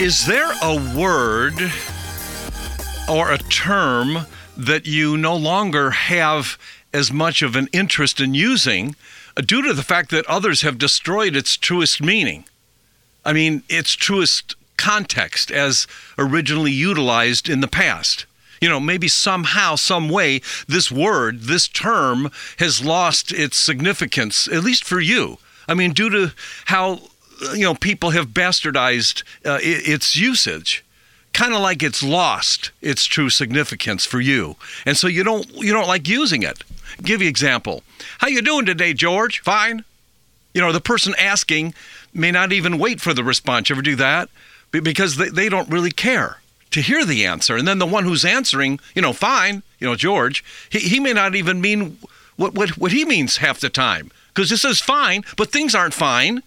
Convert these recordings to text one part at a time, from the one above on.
Is there a word or a term that you no longer have as much of an interest in using due to the fact that others have destroyed its truest meaning? I mean, its truest context as originally utilized in the past. You know, maybe somehow, some way, this word, this term has lost its significance, at least for you. I mean, due to how, you know, people have bastardized uh, its usage. Kind of like it's lost its true significance for you. And so you don't you don't like using it. Give you example. How you doing today george? Fine. You know the person asking may not even wait for the response. You ever do that? Because they, they don't really care to hear the answer. And then the one who's answering you know fine you know george he, he may not even mean what, what, what he means half the time. Because this is fine but things aren't fine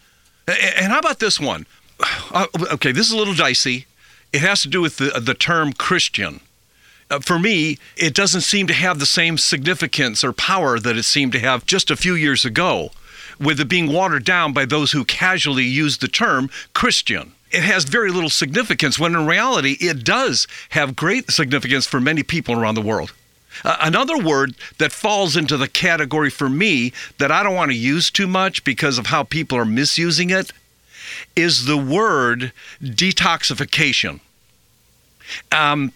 and how about this one uh, okay this is a little dicey it has to do with the, the term Christian. Uh, for me, it doesn't seem to have the same significance or power that it seemed to have just a few years ago, with it being watered down by those who casually use the term Christian. It has very little significance when in reality it does have great significance for many people around the world. Another word that falls into the category for me that I don't want to use too much because of how people are misusing it is the word detoxification. Um,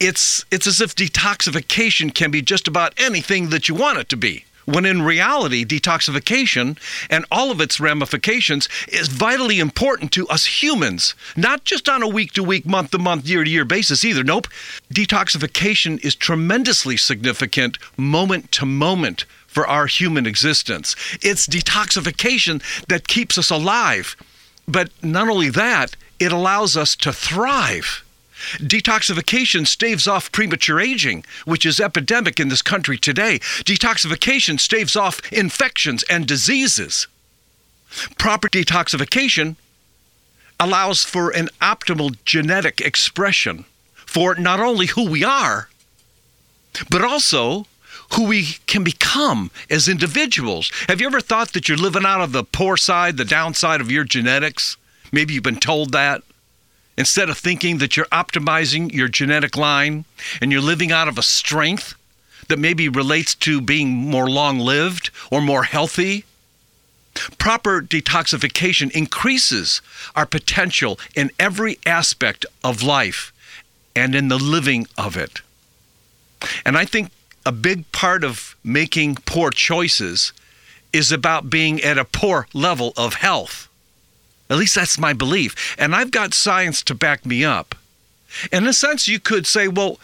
it's it's as if detoxification can be just about anything that you want it to be. When in reality, detoxification and all of its ramifications is vitally important to us humans, not just on a week to week, month to month, year to year basis either. Nope. Detoxification is tremendously significant moment to moment for our human existence. It's detoxification that keeps us alive. But not only that, it allows us to thrive. Detoxification staves off premature aging, which is epidemic in this country today. Detoxification staves off infections and diseases. Proper detoxification allows for an optimal genetic expression for not only who we are, but also who we can become as individuals. Have you ever thought that you're living out of the poor side, the downside of your genetics? Maybe you've been told that. Instead of thinking that you're optimizing your genetic line and you're living out of a strength that maybe relates to being more long lived or more healthy. Proper detoxification increases our potential in every aspect of life and in the living of it. And I think a big part of making poor choices is about being at a poor level of health. At least that's my belief. And I've got science to back me up. In a sense, you could say, well,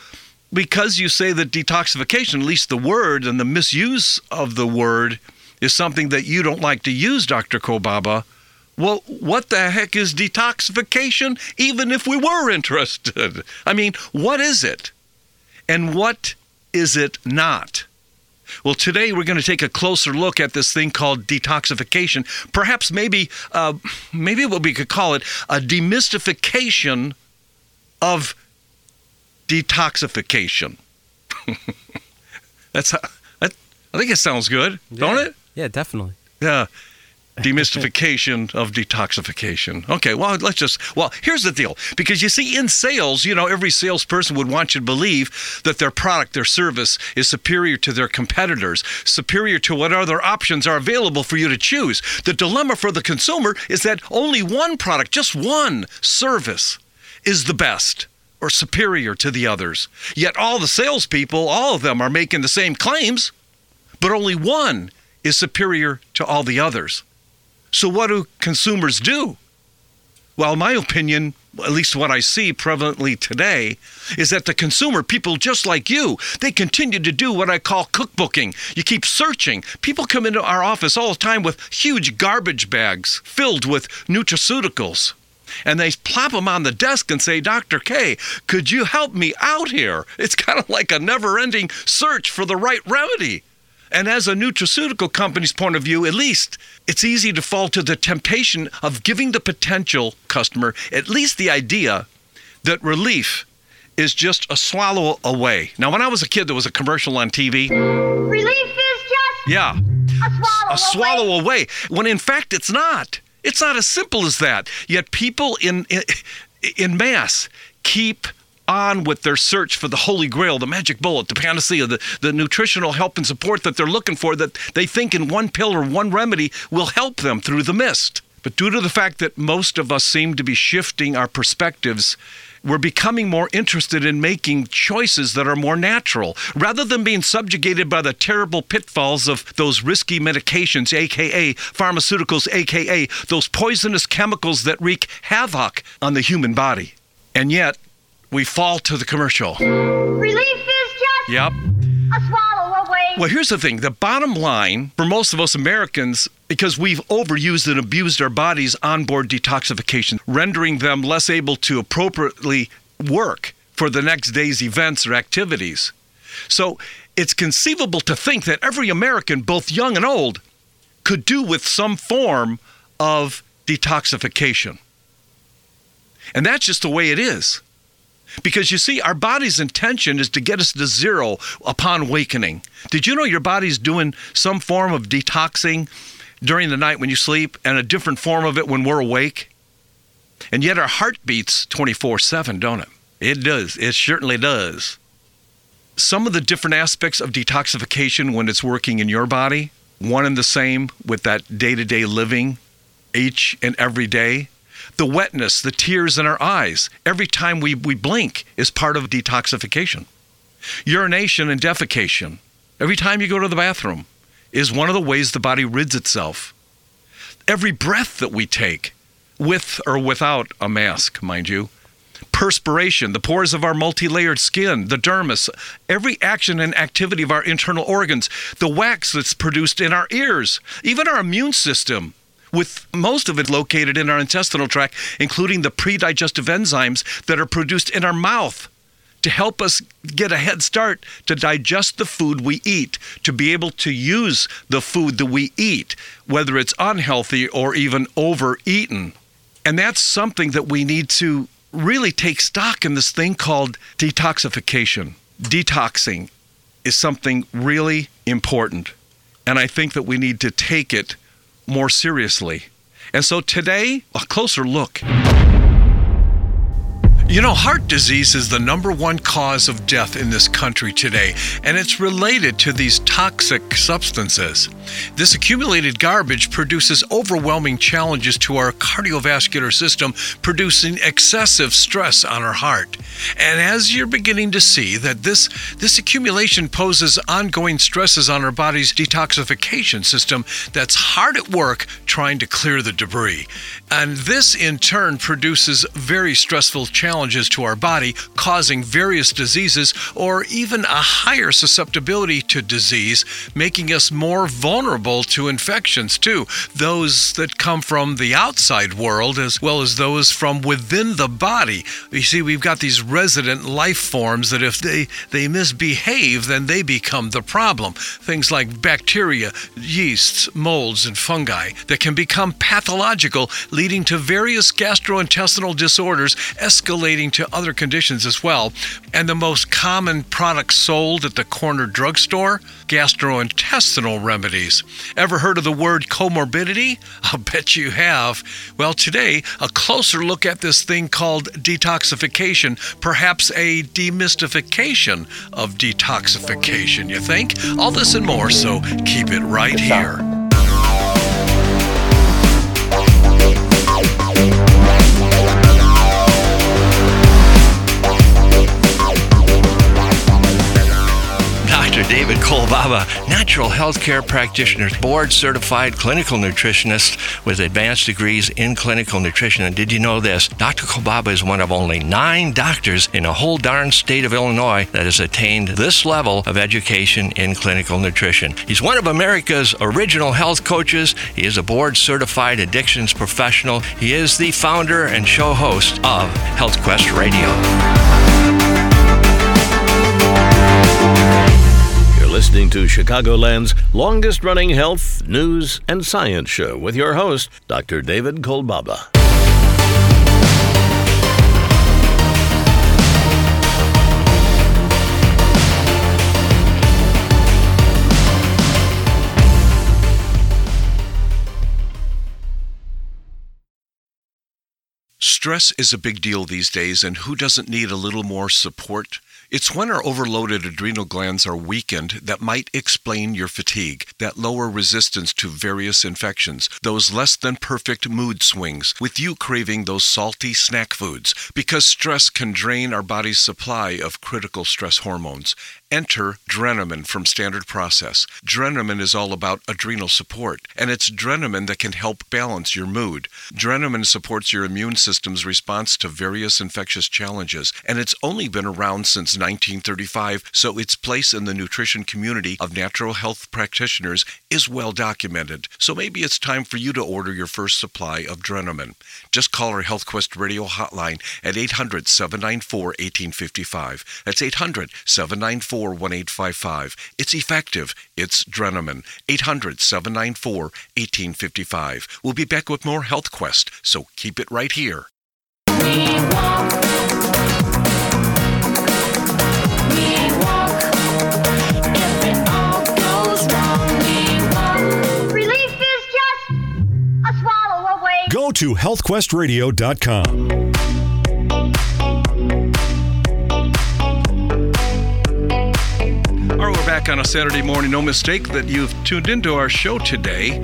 because you say that detoxification, at least the word and the misuse of the word, is something that you don't like to use, Dr. Kolbaba. Well, what the heck is detoxification, even if we were interested? I mean, what is it? And what is it not? Well, today we're going to take a closer look at this thing called detoxification. Perhaps, maybe, uh, maybe what we could call it a demystification of detoxification. That's, that, I think it sounds good, yeah. don't it? Yeah, definitely. Yeah demystification of detoxification. Okay, well, let's just, well, here's the deal. Because you see, in sales, you know, every salesperson would want you to believe that their product, their service is superior to their competitors, superior to what other options are available for you to choose. The dilemma for the consumer is that only one product, just one service, is the best or superior to the others. Yet all the salespeople, all of them are making the same claims, but only one is superior to all the others. So, what do consumers do? Well, my opinion, at least what I see prevalently today, is that the consumer, people just like you, they continue to do what I call cookbooking. You keep searching. People come into our office all the time with huge garbage bags filled with nutraceuticals. And they plop them on the desk and say, Dr. K, could you help me out here? It's kind of like a never ending search for the right remedy. And as a nutraceutical company's point of view, at least, it's easy to fall to the temptation of giving the potential customer at least the idea that relief is just a swallow away. Now, when I was a kid, there was a commercial on TV. Relief is just Yeah, a swallow, a swallow away. When in fact, it's not. It's not as simple as that. Yet people in, in in mass keep on with their search for the holy grail, the magic bullet, the panacea, the, the nutritional help and support that they're looking for that they think in one pill or one remedy will help them through the mist. But due to the fact that most of us seem to be shifting our perspectives, we're becoming more interested in making choices that are more natural rather than being subjugated by the terrible pitfalls of those risky medications, aka pharmaceuticals, aka those poisonous chemicals that wreak havoc on the human body. And yet, we fall to the commercial. Relief is just Yep. a swallow away. Well, here's the thing the bottom line for most of us Americans, because we've overused and abused our bodies, onboard detoxification, rendering them less able to appropriately work for the next day's events or activities. So it's conceivable to think that every American, both young and old, could do with some form of detoxification. And that's just the way it is. Because you see, our body's intention is to get us to zero upon awakening. Did you know your body's doing some form of detoxing during the night when you sleep and a different form of it when we're awake? And yet our heart beats 24 7, don't it? It does. It certainly does. Some of the different aspects of detoxification when it's working in your body, one and the same with that day to day living each and every day. The wetness, the tears in our eyes, every time we, we blink is part of detoxification. Urination and defecation, every time you go to the bathroom, is one of the ways the body rids itself. Every breath that we take, with or without a mask, mind you, perspiration, the pores of our multi layered skin, the dermis, every action and activity of our internal organs, the wax that's produced in our ears, even our immune system, with most of it located in our intestinal tract, including the predigestive enzymes that are produced in our mouth to help us get a head start to digest the food we eat, to be able to use the food that we eat, whether it's unhealthy or even overeaten. And that's something that we need to really take stock in this thing called detoxification. Detoxing is something really important. And I think that we need to take it more seriously. And so today, a closer look. You know, heart disease is the number one cause of death in this country today, and it's related to these toxic substances. This accumulated garbage produces overwhelming challenges to our cardiovascular system, producing excessive stress on our heart. And as you're beginning to see that this, this accumulation poses ongoing stresses on our body's detoxification system that's hard at work trying to clear the debris. And this in turn produces very stressful challenges to our body, causing various diseases or even a higher susceptibility to disease, making us more vulnerable to infections too. Those that come from the outside world as well as those from within the body. You see, we've got these resident life forms that if they, they misbehave, then they become the problem. Things like bacteria, yeasts, molds, and fungi that can become pathological, leading to various gastrointestinal disorders, escalating to other conditions as well. And the most common product sold at the corner drugstore gastrointestinal remedies. Ever heard of the word comorbidity? I'll bet you have. Well, today, a closer look at this thing called detoxification, perhaps a demystification of detoxification, you think? All this and more, so keep it right here. Kolbaba, natural healthcare practitioner, board certified clinical nutritionist with advanced degrees in clinical nutrition. And did you know this? Dr. Kolbaba is one of only nine doctors in a whole darn state of Illinois that has attained this level of education in clinical nutrition. He's one of America's original health coaches. He is a board certified addictions professional. He is the founder and show host of Health Quest Radio. Listening to Chicagoland's longest running health, news, and science show with your host, Dr. David Kolbaba. Stress Stress is a big deal these days, and who doesn't need a little more support? It's when our overloaded adrenal glands are weakened that might explain your fatigue, that lower resistance to various infections, those less than perfect mood swings, with you craving those salty snack foods, because stress can drain our body's supply of critical stress hormones. Enter Drenamin from Standard Process. Drenamin is all about adrenal support, and it's Drenamin that can help balance your mood. Drenamin supports your immune system's response to various infectious challenges, and it's only been around since 1935, so its place in the nutrition community of natural health practitioners is well documented. So maybe it's time for you to order your first supply of Drenamin. Just call our HealthQuest radio hotline at 800 794 1855. That's 800 794 1855. It's effective. It's Drenamin. 800 794 1855. We'll be back with more Health Quest, so keep it right here. Relief is just a swallow away. Go to healthquestradio.com. All right, we're back on a Saturday morning. No mistake that you've tuned into our show today.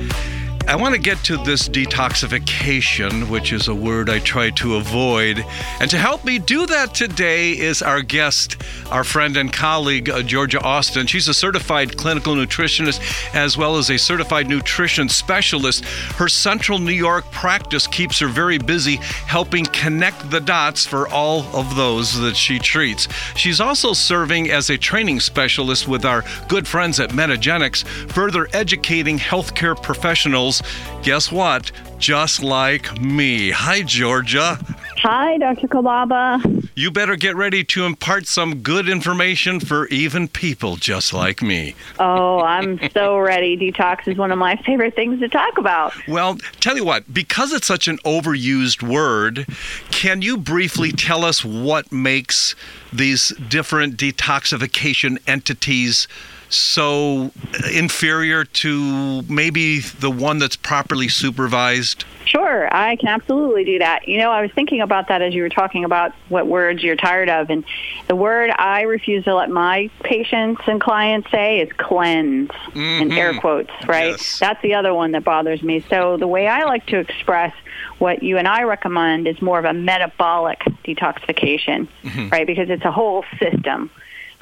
I want to get to this detoxification, which is a word I try to avoid. And to help me do that today is our guest, our friend and colleague, uh, Georgia Austin. She's a certified clinical nutritionist as well as a certified nutrition specialist. Her central New York practice keeps her very busy helping connect the dots for all of those that she treats. She's also serving as a training specialist with our good friends at Metagenics, further educating healthcare professionals. Guess what? Just like me. Hi, Georgia. Hi, Dr. Kolbaba. You better get ready to impart some good information for even people just like me. Oh, I'm so ready. Detox is one of my favorite things to talk about. Well, tell you what, because it's such an overused word, can you briefly tell us what makes these different detoxification entities so inferior to maybe the one that's properly supervised? Sure, I can absolutely do that. You know, I was thinking about that as you were talking about what words you're tired of. And the word I refuse to let my patients and clients say is cleanse, in air mm-hmm. quotes, right? Yes. That's the other one that bothers me. So the way I like to express what you and I recommend is more of a metabolic detoxification, mm-hmm. right? Because it's a whole system.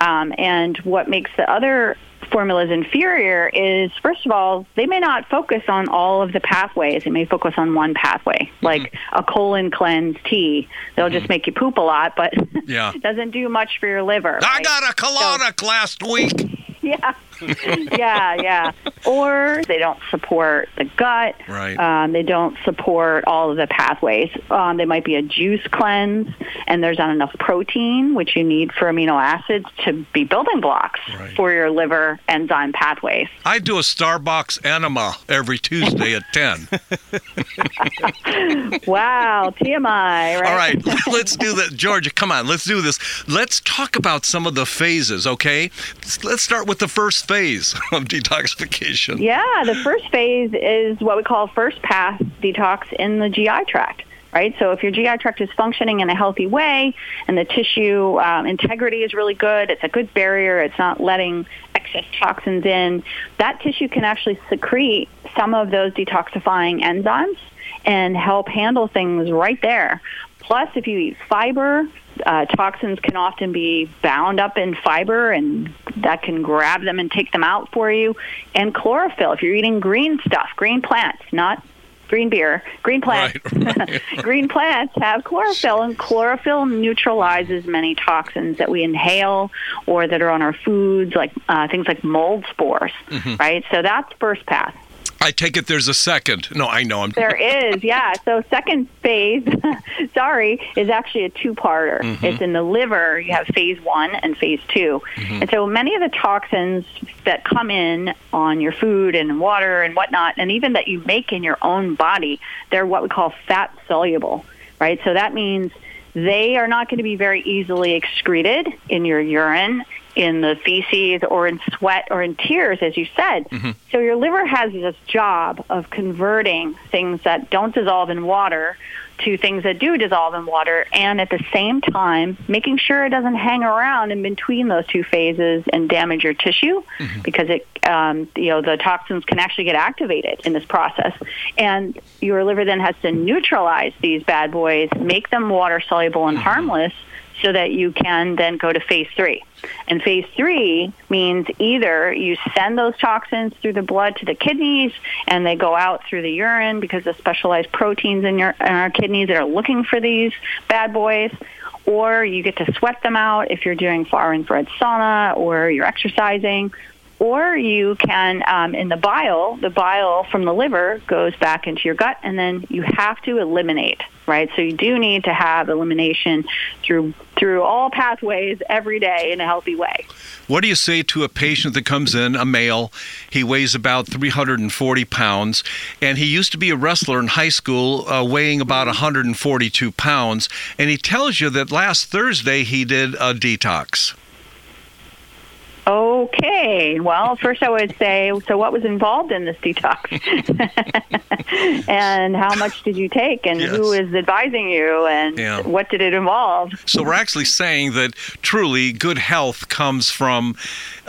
Um, and what makes the other formulas inferior is, first of all, they may not focus on all of the pathways. They may focus on one pathway, like a colon cleanse tea. They'll just make you poop a lot, but Yeah. doesn't do much for your liver. I right? got a colonic last week. yeah, yeah, yeah. Or they don't support the gut. Right. Um, they don't support all of the pathways. Um, they might be a juice cleanse, and there's not enough protein, which you need for amino acids to be building blocks Right. for your liver enzyme pathways. I do a Starbucks enema every Tuesday at 10. Wow, TMI, right? All right, let's do that. Georgia, come on, let's do this. Let's talk about some of the phases, okay? Let's start with the first phase of detoxification. Yeah, the first phase is what we call first pass detox in the GI tract. Right, so if your GI tract is functioning in a healthy way and the tissue um, integrity is really good, it's a good barrier, it's not letting excess toxins in, that tissue can actually secrete some of those detoxifying enzymes and help handle things right there. Plus, if you eat fiber, uh, toxins can often be bound up in fiber, and that can grab them and take them out for you. And chlorophyll, if you're eating green stuff, green plants, not green beer, green plants. Right, right. green plants have chlorophyll, and chlorophyll neutralizes many toxins that we inhale or that are on our foods, like uh, things like mold spores. Mm-hmm. Right, so that's first pass. I take it there's a second. No, I know. I'm. There is, yeah. So second phase, sorry, is actually a two-parter. Mm-hmm. It's in the liver. You have phase one and phase 2 mm-hmm. and so many of the toxins that come in on your food and water and whatnot, and even that you make in your own body, they're what we call fat soluble, right? So that means they are not going to be very easily excreted in your urine, in the feces, or in sweat, or in tears, as you said. So your liver has this job of converting things that don't dissolve in water to things that do dissolve in water and at the same time making sure it doesn't hang around in between those two phases and damage your tissue mm-hmm. because it um, you know the toxins can actually get activated in this process and your liver then has to neutralize these bad boys make them water soluble and mm-hmm. harmless so that you can then go to phase three. And phase three means either you send those toxins through the blood to the kidneys and they go out through the urine because of specialized proteins in, your, in our kidneys that are looking for these bad boys, or you get to sweat them out if you're doing far infrared sauna or you're exercising, or you can, um, in the bile, the bile from the liver goes back into your gut, and then you have to eliminate, right? So you do need to have elimination through through all pathways every day in a healthy way. What do you say to a patient that comes in, a male? He weighs about 340 pounds, and he used to be a wrestler in high school, uh, weighing about 142 pounds, and he tells you that last Thursday he did a detox. Okay. Well, first I would say, so what was involved in this detox? and how much did you take? And yes. who is advising you? And yeah. what did it involve? So we're actually saying that truly good health comes from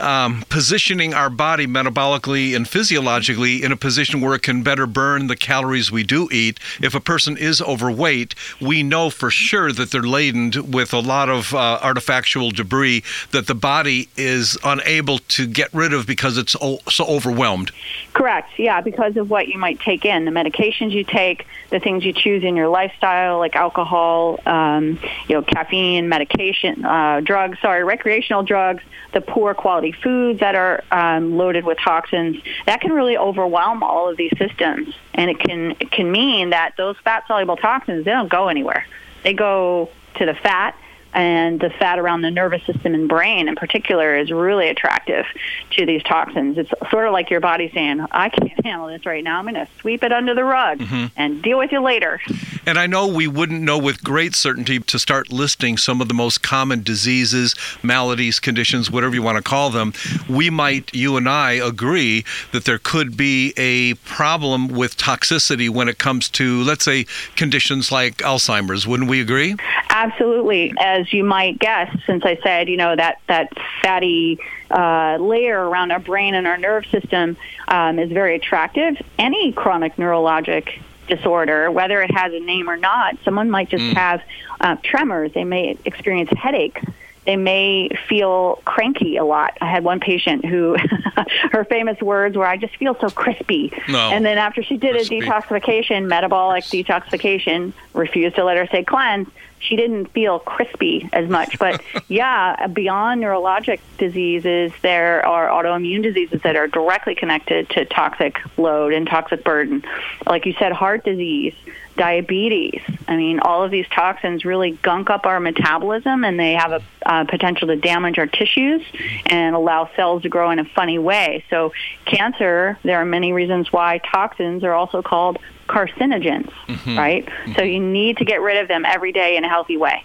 um, positioning our body metabolically and physiologically in a position where it can better burn the calories we do eat. If a person is overweight, we know for sure that they're laden with a lot of uh, artifactual debris that the body is unable to get rid of because it's so overwhelmed. Correct. Yeah, because of what you might take in, the medications you take, the things you choose in your lifestyle, like alcohol, um, you know, caffeine, medication, uh, drugs. Sorry, recreational drugs, the poor quality foods that are um, loaded with toxins. That can really overwhelm all of these systems, and it can it can mean that those fat soluble toxins they don't go anywhere. They go to the fat and the fat around the nervous system and brain in particular is really attractive to these toxins. It's sort of like your body saying, I can't handle this right now. I'm going to sweep it under the rug mm-hmm. and deal with you later. And I know we wouldn't know with great certainty to start listing some of the most common diseases, maladies, conditions, whatever you want to call them. We might, you and I, agree that there could be a problem with toxicity when it comes to, let's say, conditions like Alzheimer's. Wouldn't we agree? Absolutely. As you might guess, since I said, you know, that, that fatty uh, layer around our brain and our nerve system um, is very attractive. Any chronic neurologic disorder, whether it has a name or not, someone might just mm. have uh, tremors. They may experience headaches they may feel cranky a lot. I had one patient who her famous words were, I just feel so crispy. No. And then after she did crispy. a detoxification, metabolic detoxification, refused to let her say cleanse, she didn't feel crispy as much. But yeah, beyond neurologic diseases, there are autoimmune diseases that are directly connected to toxic load and toxic burden. Like you said, heart disease, diabetes. I mean, all of these toxins really gunk up our metabolism and they have a uh, potential to damage our tissues and allow cells to grow in a funny way. So, cancer, there are many reasons why toxins are also called carcinogens, mm-hmm. right? Mm-hmm. So, you need to get rid of them every day in a healthy way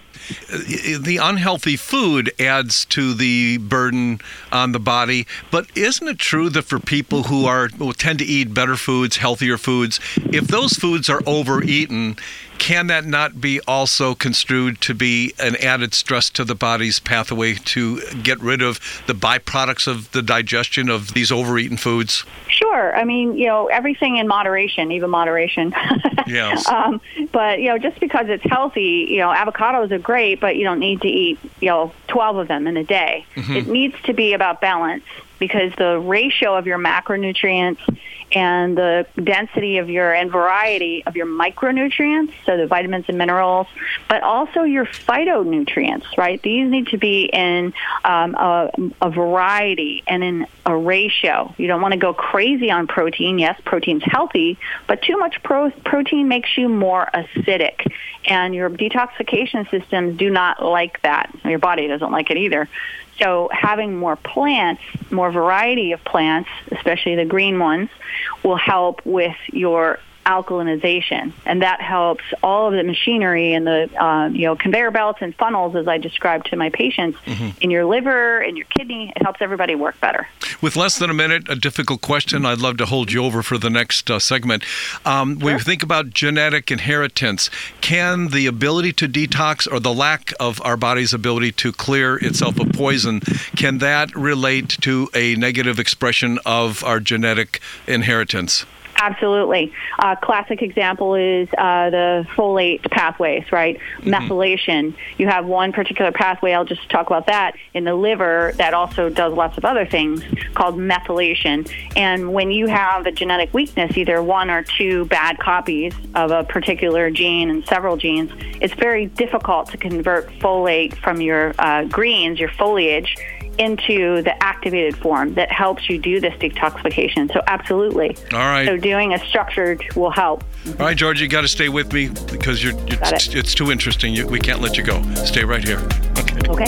the unhealthy food adds to the burden on the body. But isn't it true that for people who are who tend to eat better foods, healthier foods, if those foods are overeaten, can that not be also construed to be an added stress to the body's pathway to get rid of the byproducts of the digestion of these overeaten foods? Sure. I mean, you know, everything in moderation, even moderation. yes. Um, but, you know, just because it's healthy, you know, avocados are great, but you don't need to eat, you know, 12 of them in a day. Mm-hmm. It needs to be about balance because the ratio of your macronutrients and the density of your and variety of your micronutrients, so the vitamins and minerals, but also your phytonutrients, right? These need to be in um, a, a variety and in a ratio. You don't want to go crazy on protein. Yes, protein's healthy, but too much pro- protein makes you more acidic, and your detoxification systems do not like that. Your body doesn't like it either. So having more plants, more variety of plants, especially the green ones, will help with your alkalinization, and that helps all of the machinery and the uh, you know conveyor belts and funnels, as I described to my patients, Mm-hmm. in your liver and your kidney. It helps everybody work better. With less than a minute, a difficult question. I'd love to hold you over for the next uh, segment. Um, When you think about genetic inheritance, can the ability to detox or the lack of our body's ability to clear itself of poison, can that relate to a negative expression of our genetic inheritance? Absolutely. Uh, classic example is uh, the folate pathways, right? Methylation. You have one particular pathway, I'll just talk about that, in the liver that also does lots of other things called methylation. And when you have a genetic weakness, either one or two bad copies of a particular gene and several genes, it's very difficult to convert folate from your uh, greens, your foliage, into the activated form that helps you do this detoxification. So absolutely. All right. So doing a structured will help. All right, George, you got to stay with me because you're, you're Got it's, it's too interesting. You, we can't let you go. Stay right here. Okay. Okay.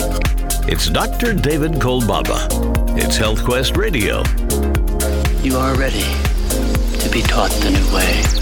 It's Dr. David Kolbaba. It's Health Quest Radio. You are ready to be taught the new way.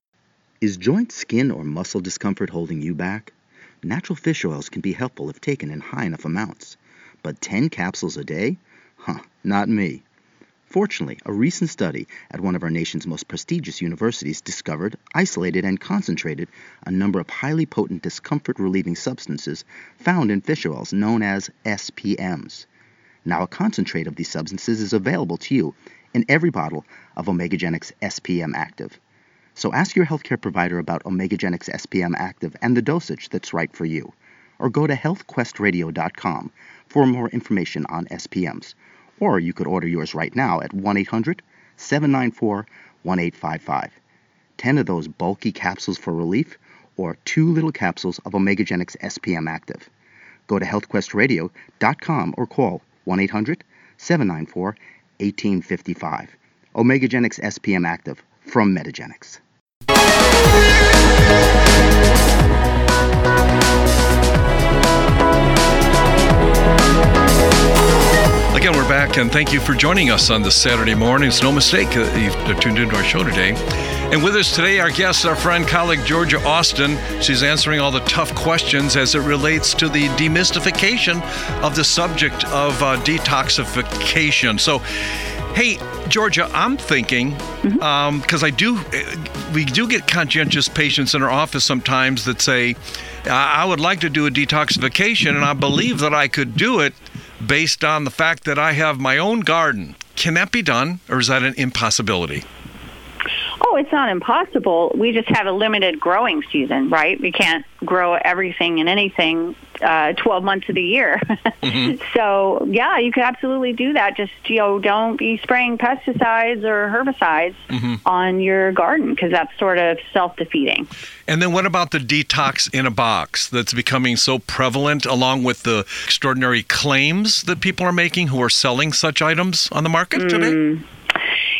Is joint, skin, or muscle discomfort holding you back? Natural fish oils can be helpful if taken in high enough amounts. But 10 capsules a day? Huh, not me. Fortunately, a recent study at one of our nation's most prestigious universities discovered, isolated, and concentrated a number of highly potent discomfort relieving substances found in fish oils known as SPMs. Now, a concentrate of these substances is available to you in every bottle of Omegagenics SPM Active. So ask your healthcare provider about Omegagenics SPM Active and the dosage that's right for you. Or go to healthquestradio.com for more information on SPMs. Or you could order yours right now at 1 800 794 1855. 10 of those bulky capsules for relief, or two little capsules of Omegagenics SPM Active. Go to healthquestradio.com or call 1 800 794 1855. Omegagenics SPM Active from Metagenics. Again, we're back, and thank you for joining us on this Saturday morning. It's no mistake that you've tuned into our show today. And with us today, our guest, our friend, colleague Georgia Austin. She's answering all the tough questions as it relates to the demystification of the subject of uh, detoxification. So, hey, Georgia, I'm thinking mm-hmm. um, because I do, we do get conscientious patients in our office sometimes that say, I I would like to do a detoxification, and I believe that I could do it based on the fact that I have my own garden. Can that be done, or is that an impossibility? Oh, it's not impossible. We just have a limited growing season, right? We can't grow everything and anything uh, 12 months of the year. Mm-hmm. So, yeah, you could absolutely do that. Just, you know, don't be spraying pesticides or herbicides mm-hmm. on your garden because that's sort of self-defeating. And then what about the detox in a box that's becoming so prevalent, along with the extraordinary claims that people are making who are selling such items on the market mm. today?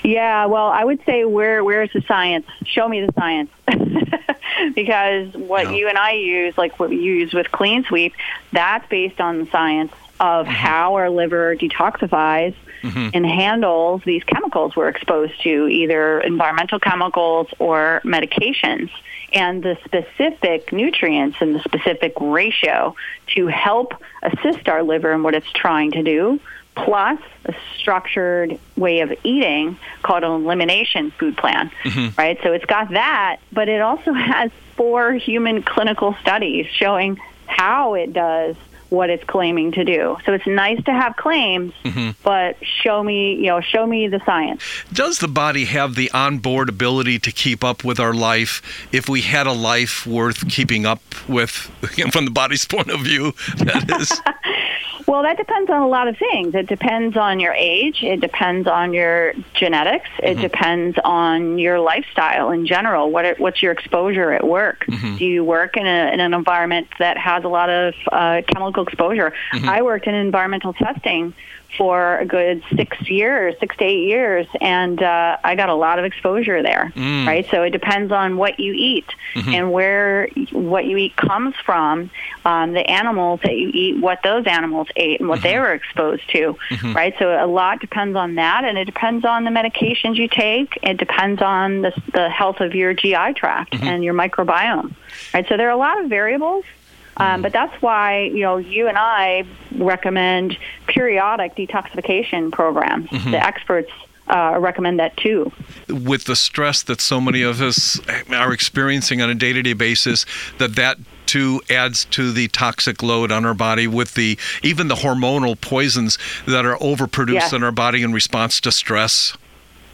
Yeah, well, I would say where where's the science? Show me the science. because what Yeah. you and I use, like what we use with Clean Sweep, that's based on the science of mm-hmm. how our liver detoxifies mm-hmm. and handles these chemicals we're exposed to, either environmental chemicals or medications, and the specific nutrients and the specific ratio to help assist our liver in what it's trying to do plus a structured way of eating called an elimination food plan, mm-hmm. right? So it's got that, but it also has four human clinical studies showing how it does what it's claiming to do. So it's nice to have claims, mm-hmm. but show me, you know, show me the science. Does the body have the onboard ability to keep up with our life if we had a life worth keeping up with from the body's point of view? That is. Well, that depends on a lot of things. It depends on your age. It depends on your genetics. It mm-hmm. depends on your lifestyle in general. What it, what's your exposure at work? Mm-hmm. Do you work in, a, in an environment that has a lot of uh, chemical exposure? Mm-hmm. I worked in environmental testing for a good six years, six to eight years, and uh, I got a lot of exposure there. Mm. Right, so it depends on what you eat mm-hmm. and where what you eat comes from, um, the animals that you eat, what those animals ate, and what mm-hmm. they were exposed to. Mm-hmm. Right, so a lot depends on that, and it depends on the medications you take. It depends on the, the health of your GI tract and your microbiome. Right, so there are a lot of variables. Um, but that's why you know you and I recommend periodic detoxification programs. The experts uh, recommend that too. with the stress that so many of us are experiencing on a day-to-day basis that that too adds to the toxic load on our body with the even the hormonal poisons that are overproduced Yes. in our body in response to stress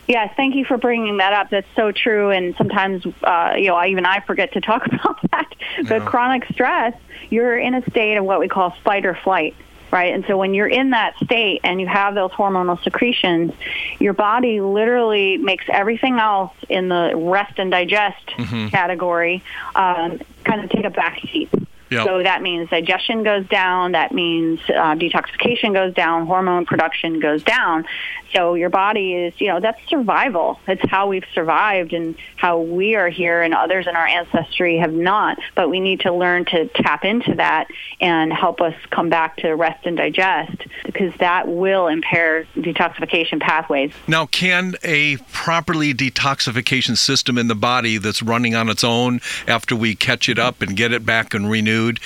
Yes, thank you for bringing that up. That's so true. And sometimes, uh, you know, I, even I forget to talk about that. But chronic stress, you're in a state of what we call fight or flight. Right. And so when you're in that state and you have those hormonal secretions, your body literally makes everything else in the rest and digest category um, kind of take a back seat. Yep. So that means digestion goes down. That means uh, detoxification goes down. Hormone production goes down. So your body is, you know, that's survival. It's how we've survived and how we are here, and others in our ancestry have not. But we need to learn to tap into that and help us come back to rest and digest because that will impair detoxification pathways. Now, can a properly detoxification system in the body that's running on its own after we catch it up and get it back and renewed,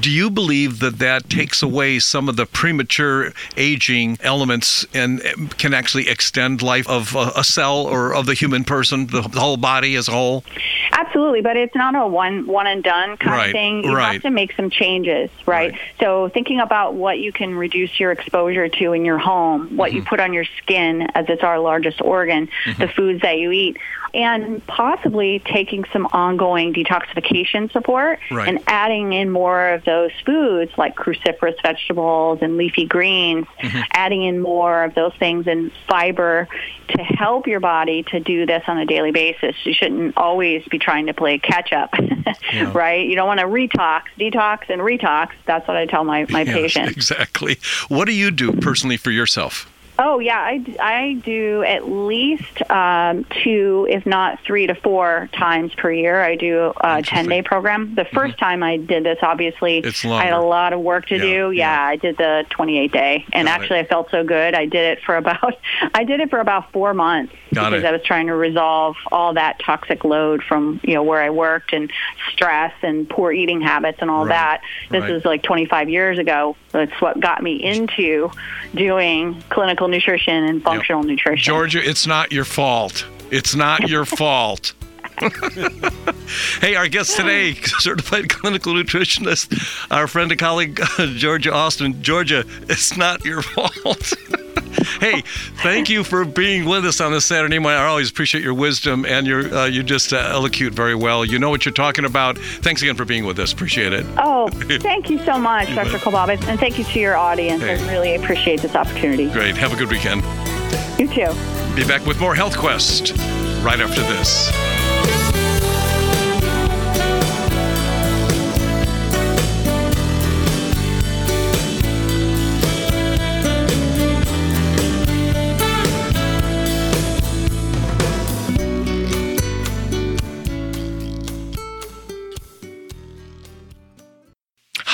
do you believe that that takes away some of the premature aging elements and can actually extend life of a, cell or of the human person, the whole body as a whole? Absolutely, but it's not a one one and done kind Right, of thing. You right. have to make some changes, right? Right. So thinking about what you can reduce your exposure to in your home, what Mm-hmm. you put on your skin as it's our largest organ, the foods that you eat, and possibly taking some ongoing detoxification support and adding in more of those foods like cruciferous vegetables and leafy greens, Mm-hmm. adding in more of those things and fiber to help your body to do this on a daily basis. You shouldn't always be trying to play catch up, right? You don't want to retox, detox, and retox. That's what I tell my, my patients. exactly. What do you do personally for yourself? Oh yeah, I, d- I do at least um, two, if not three to four times per year. I do a ten day program. The 1st time I did this, obviously, Mm-hmm. I had a lot of work to Yeah, do. yeah. Yeah, I did the twenty eight day, and Got it. actually I felt so good. I did it for about I did it for about four months Got because it. I was trying to resolve all that toxic load from you know where I worked and stress and poor eating habits and all Right, that. This right. is like 25 years ago. That's what got me into doing clinical nutrition and functional nutrition. Georgia, it's not your fault. It's not your fault. hey, our guest today, certified clinical nutritionist, our friend and colleague, Georgia Austin. Georgia, it's not your fault. hey, thank you for being with us on this Saturday morning. I always appreciate your wisdom and your uh, you just uh, elocute very well. You know what you're talking about. Thanks again for being with us. Appreciate it. Oh, thank you so much, Dr. bet. Kolbaba, and thank you to your audience. Hey. I really appreciate this opportunity. Great. Have a good weekend. You too. Be back with more Health Quest right after this.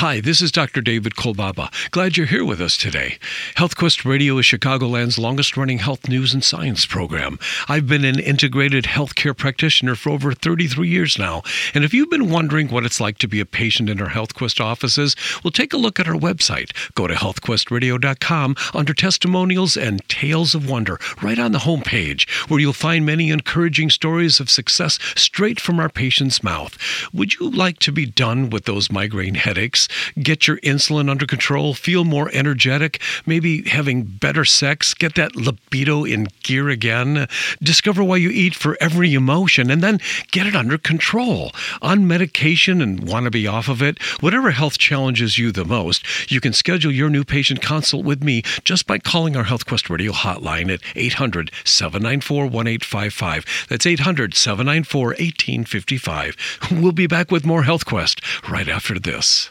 Hi, this is Dr. David Kolbaba. Glad you're here with us today. HealthQuest Radio is Chicagoland's longest running health news and science program. I've been an integrated healthcare practitioner for over 33 years now. And if you've been wondering what it's like to be a patient in our HealthQuest offices, well, take a look at our website. Go to healthquestradio.com under testimonials and tales of wonder, right on the homepage, where you'll find many encouraging stories of success straight from our patient's mouth. Would you like to be done with those migraine headaches, get your insulin under control, feel more energetic, maybe having better sex, get that libido in gear again, discover why you eat for every emotion, and then get it under control? On medication and want to be off of it, whatever health challenges you the most, you can schedule your new patient consult with me just by calling our HealthQuest Radio hotline at 800 794 1855. That's 800 794 1855. We'll be back with more HealthQuest right after this.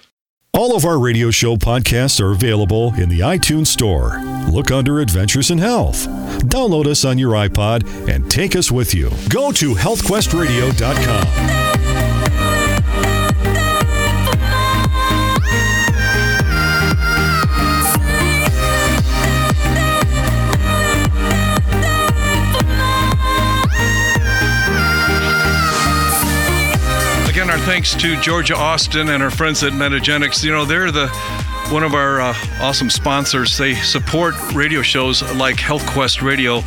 All of our radio show podcasts are available in the iTunes Store. Look under Adventures in Health. Download us on your iPod and take us with you. Go to healthquestradio.com. thanks to Georgia Austin and our friends at Metagenics. You know, they're the one of our uh, awesome sponsors. They support radio shows like Health Quest Radio,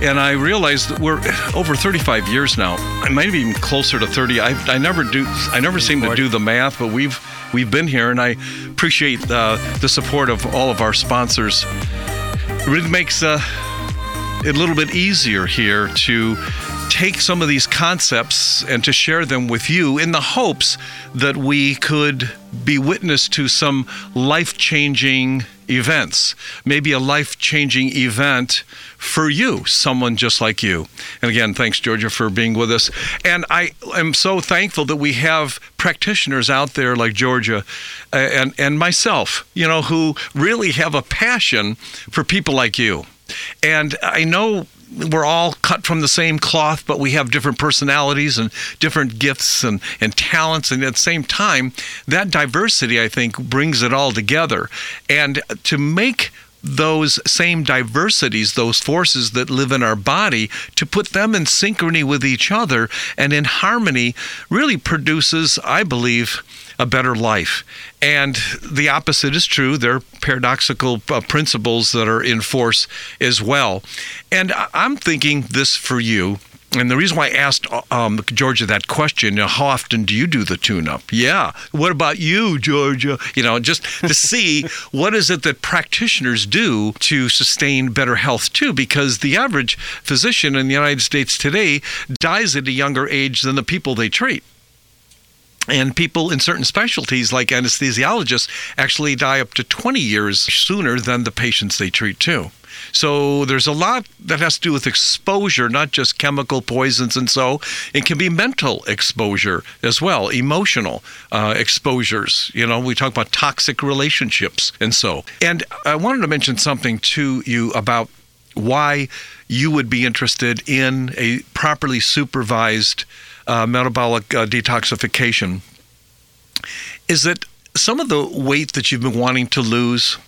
and I realized that we're over 35 years now. I might be even closer to 30. I, I never do. I never seem to do the math, but we've we've been here, and I appreciate uh, the support of all of our sponsors. It really makes uh, it a little bit easier here to take some of these concepts and to share them with you in the hopes that we could be witness to some life changing events. Maybe a life changing event for you, someone just like you. And again, thanks, Georgia, for being with us. And I am so thankful that we have practitioners out there like Georgia uh, and, and myself, you know, who really have a passion for people like you. And I know we're all cut from the same cloth, but we have different personalities and different gifts and, and talents. And at the same time, that diversity, I think, brings it all together. And to make those same diversities, those forces that live in our body, to put them in synchrony with each other and in harmony really produces, I believe, a better life. And the opposite is true. There are paradoxical uh, principles that are in force as well. And I- I'm thinking this for you. And the reason why I asked um, Georgia that question, you know, how often do you do the tune-up? Yeah. What about you, Georgia? You know, just to see what is it that practitioners do to sustain better health too, because the average physician in the United States today dies at a younger age than the people they treat. And people in certain specialties, like anesthesiologists, actually die up to 20 years sooner than the patients they treat, too. So there's a lot that has to do with exposure, not just chemical poisons and so. It can be mental exposure as well, emotional uh, exposures. You know, we talk about toxic relationships and so. And I wanted to mention something to you about why you would be interested in a properly supervised uh, metabolic uh, detoxification is that some of the weight that you've been wanting to lose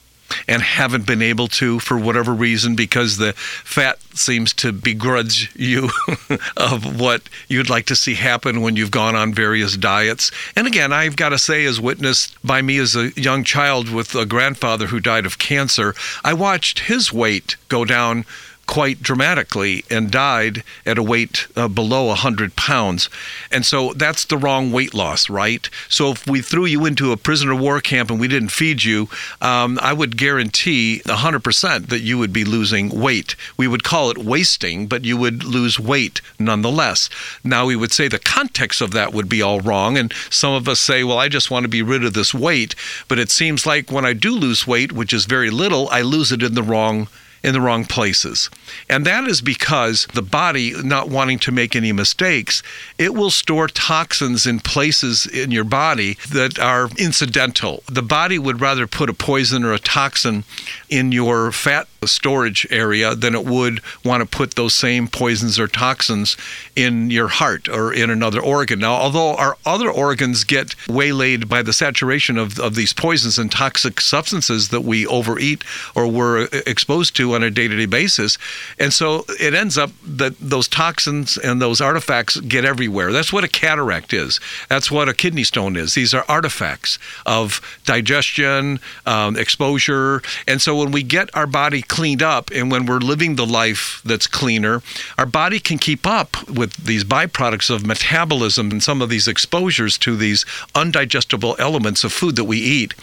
and haven't been able to for whatever reason because the fat seems to begrudge you of what you'd like to see happen when you've gone on various diets. And again, I've got to say, as witnessed by me as a young child with a grandfather who died of cancer, I watched his weight go down quite dramatically and died at a weight uh, below 100 pounds. And so that's the wrong weight loss, right? So if we threw you into a prisoner of war camp and we didn't feed you, um, I would guarantee 100% that you would be losing weight. We would call it wasting, but you would lose weight nonetheless. Now, we would say the context of that would be all wrong. And some of us say, well, I just want to be rid of this weight. But it seems like when I do lose weight, which is very little, I lose it in the wrong in the wrong places. And that is because the body, not wanting to make any mistakes, it will store toxins in places in your body that are incidental. The body would rather put a poison or a toxin in your fat storage area than it would want to put those same poisons or toxins in your heart or in another organ. Now, although our other organs get waylaid by the saturation of, of these poisons and toxic substances that we overeat or we're exposed to on a day to day basis, and so it ends up that those toxins and those artifacts get everywhere. That's what a cataract is. That's what a kidney stone is. These are artifacts of digestion, um, exposure. And so when we get our body cleaned up and when we're living the life that's cleaner, our body can keep up with these byproducts of metabolism and some of these exposures to these undigestible elements of food that we eat.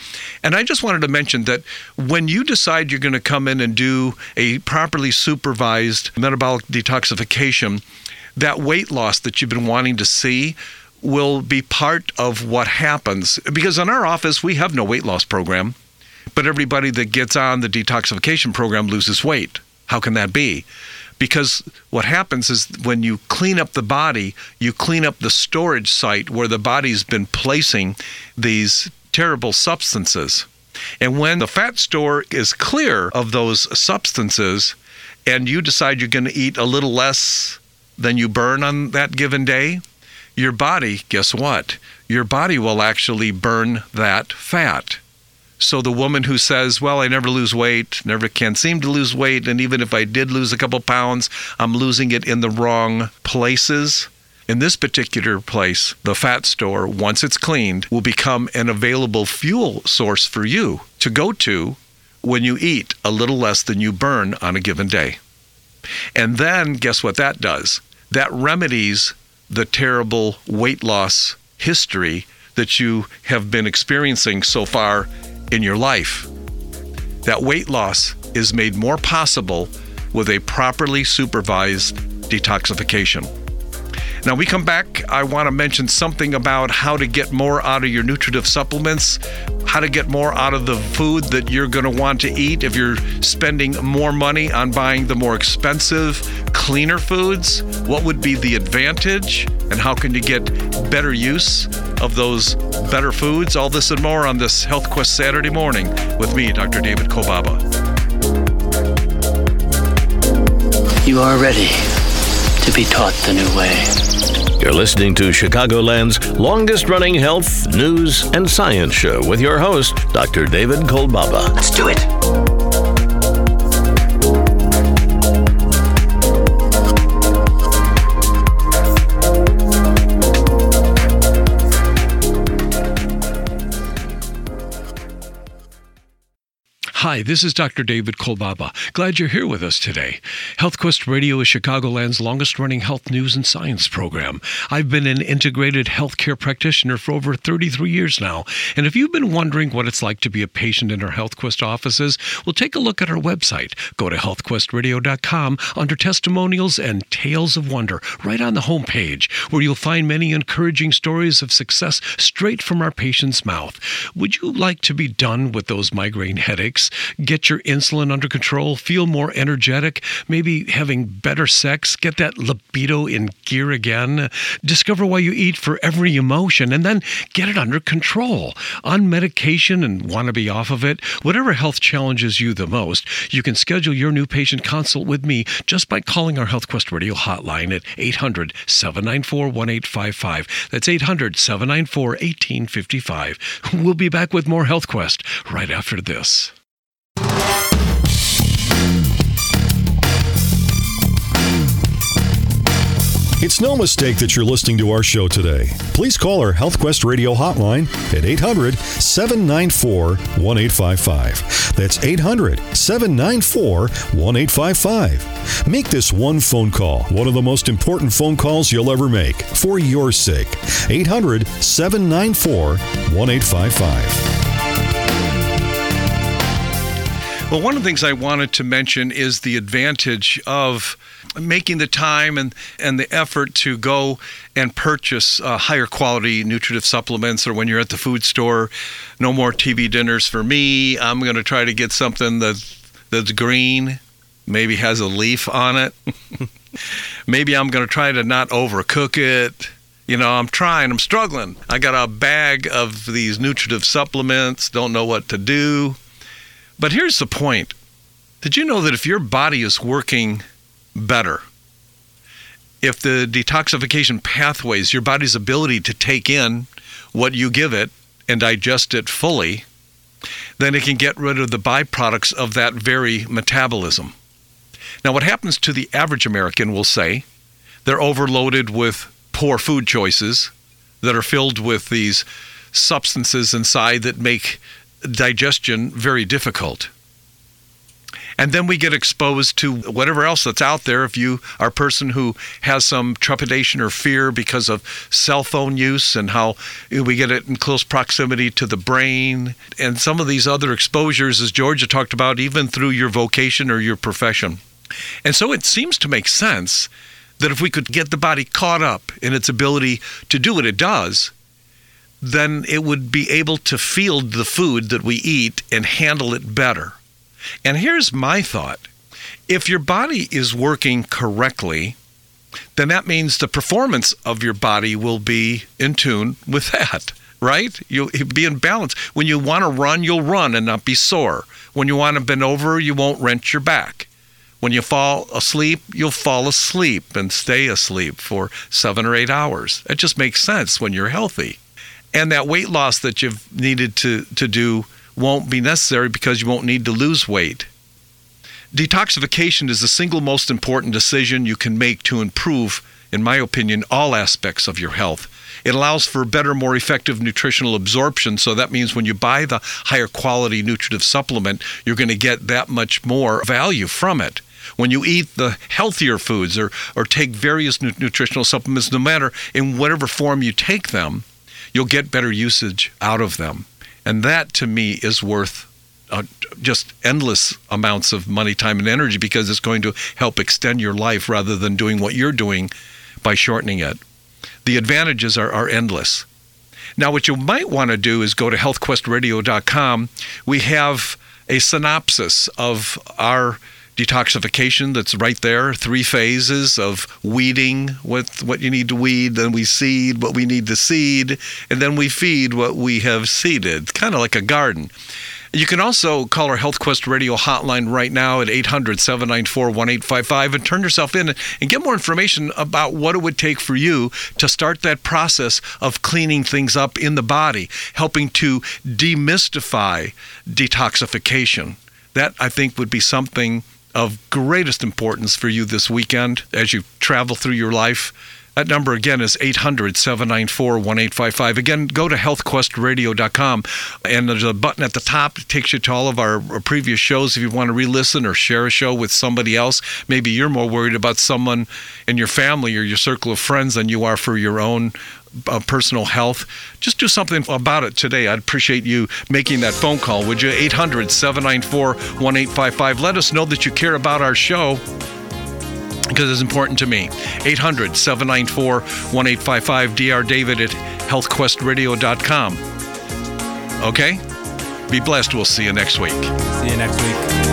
And I just wanted to mention that when you decide you're going to come in and do a properly supervised metabolic detoxification, that weight loss that you've been wanting to see will be part of what happens. Because in our office, we have no weight loss program, but everybody that gets on the detoxification program loses weight. How can that be? Because what happens is when you clean up the body, you clean up the storage site where the body's been placing these terrible substances. And when the fat store is clear of those substances, and you decide you're going to eat a little less than you burn on that given day, your body, guess what? Your body will actually burn that fat. So the woman who says, Well, I never lose weight, never can seem to lose weight, and even if I did lose a couple pounds, I'm losing it in the wrong places. In this particular place, the fat store, once it's cleaned, will become an available fuel source for you to go to when you eat a little less than you burn on a given day. And then, guess what that does? That remedies the terrible weight loss history that you have been experiencing so far in your life. That weight loss is made more possible with a properly supervised detoxification. Now, we come back. I want to mention something about how to get more out of your nutritive supplements, how to get more out of the food that you're going to want to eat if you're spending more money on buying the more expensive, cleaner foods. What would be the advantage, and how can you get better use of those better foods? All this and more on this Health Quest Saturday morning with me, Dr. David Kolbaba. You are ready to be taught the new way. You're listening to Chicagoland's longest running health, news, and science show with your host, Dr. David Kolbaba. Let's do it. Hi, this is Dr. David Kolbaba. Glad you're here with us today. HealthQuest Radio is Chicagoland's longest running health news and science program. I've been an integrated healthcare practitioner for over 33 years now. And if you've been wondering what it's like to be a patient in our HealthQuest offices, well, take a look at our website. Go to healthquestradio.com under testimonials and tales of wonder, right on the homepage, where you'll find many encouraging stories of success straight from our patient's mouth. Would you like to be done with those migraine headaches? Get your insulin under control, feel more energetic, maybe having better sex, get that libido in gear again, discover why you eat for every emotion, and then get it under control. On medication and want to be off of it, whatever health challenges you the most, you can schedule your new patient consult with me just by calling our HealthQuest Radio hotline at 800 794 1855. That's 800 794 1855. We'll be back with more HealthQuest right after this. It's no mistake that you're listening to our show today. Please call our HealthQuest radio hotline at 800 794 1855. That's 800 794 1855. Make this one phone call one of the most important phone calls you'll ever make for your sake. 800 794 1855. Well, one of the things I wanted to mention is the advantage of making the time and, and the effort to go and purchase uh, higher quality nutritive supplements or when you're at the food store no more tv dinners for me. I'm going to try to get something that that's green maybe has a leaf on it. Maybe i'm going to try to not overcook it. You know i'm trying i'm struggling. I got a bag of these nutritive supplements don't know what to do but here's the point Did you know that if your body is working better, if the detoxification pathways, your body's ability to take in what you give it and digest it fully, then it can get rid of the byproducts of that very metabolism. Now, what happens to the average American, we'll say, they're overloaded with poor food choices that are filled with these substances inside that make digestion very difficult. And then we get exposed to whatever else that's out there. If you are a person who has some trepidation or fear because of cell phone use and how we get it in close proximity to the brain, and some of these other exposures, as Georgia talked about, even through your vocation or your profession. And so it seems to make sense that if we could get the body caught up in its ability to do what it does, then it would be able to field the food that we eat and handle it better. And here's my thought if your body is working correctly, then that means the performance of your body will be in tune with that, right? You'll be in balance. When you want to run, you'll run and not be sore. When you want to bend over, you won't wrench your back. When you fall asleep, you'll fall asleep and stay asleep for seven or eight hours. It just makes sense when you're healthy. And that weight loss that you've needed to, to do won't be necessary because you won't need to lose weight. Detoxification is the single most important decision you can make to improve, in my opinion, all aspects of your health. It allows for better, more effective nutritional absorption. So that means when you buy the higher quality nutritive supplement, you're going to get that much more value from it. When you eat the healthier foods or, or take various nu- nutritional supplements, no matter in whatever form you take them, you'll get better usage out of them. And that to me is worth uh, just endless amounts of money, time, and energy because it's going to help extend your life rather than doing what you're doing by shortening it. The advantages are, are endless. Now, what you might want to do is go to healthquestradio.com. We have a synopsis of our detoxification that's right there three phases of weeding what what you need to weed then we seed what we need to seed and then we feed what we have seeded kind of like a garden you can also call our Health Quest radio hotline right now at 800 794 1855 and turn yourself in and get more information about what it would take for you to start that process of cleaning things up in the body, helping to demystify detoxification. That, I think, would be something of greatest importance for you this weekend as you travel through your life. That number again is 800 794 1855. Again, go to healthquestradio.com and there's a button at the top that takes you to all of our previous shows if you want to re listen or share a show with somebody else. Maybe you're more worried about someone in your family or your circle of friends than you are for your own uh, personal health, just do something about it today. I'd appreciate you making that phone call, would you? 800 794 1855. Let us know that you care about our show because it's important to me. 800 794 1855. Dr. David at healthquestradio.com. Okay? Be blessed. We'll see you next week. See you next week.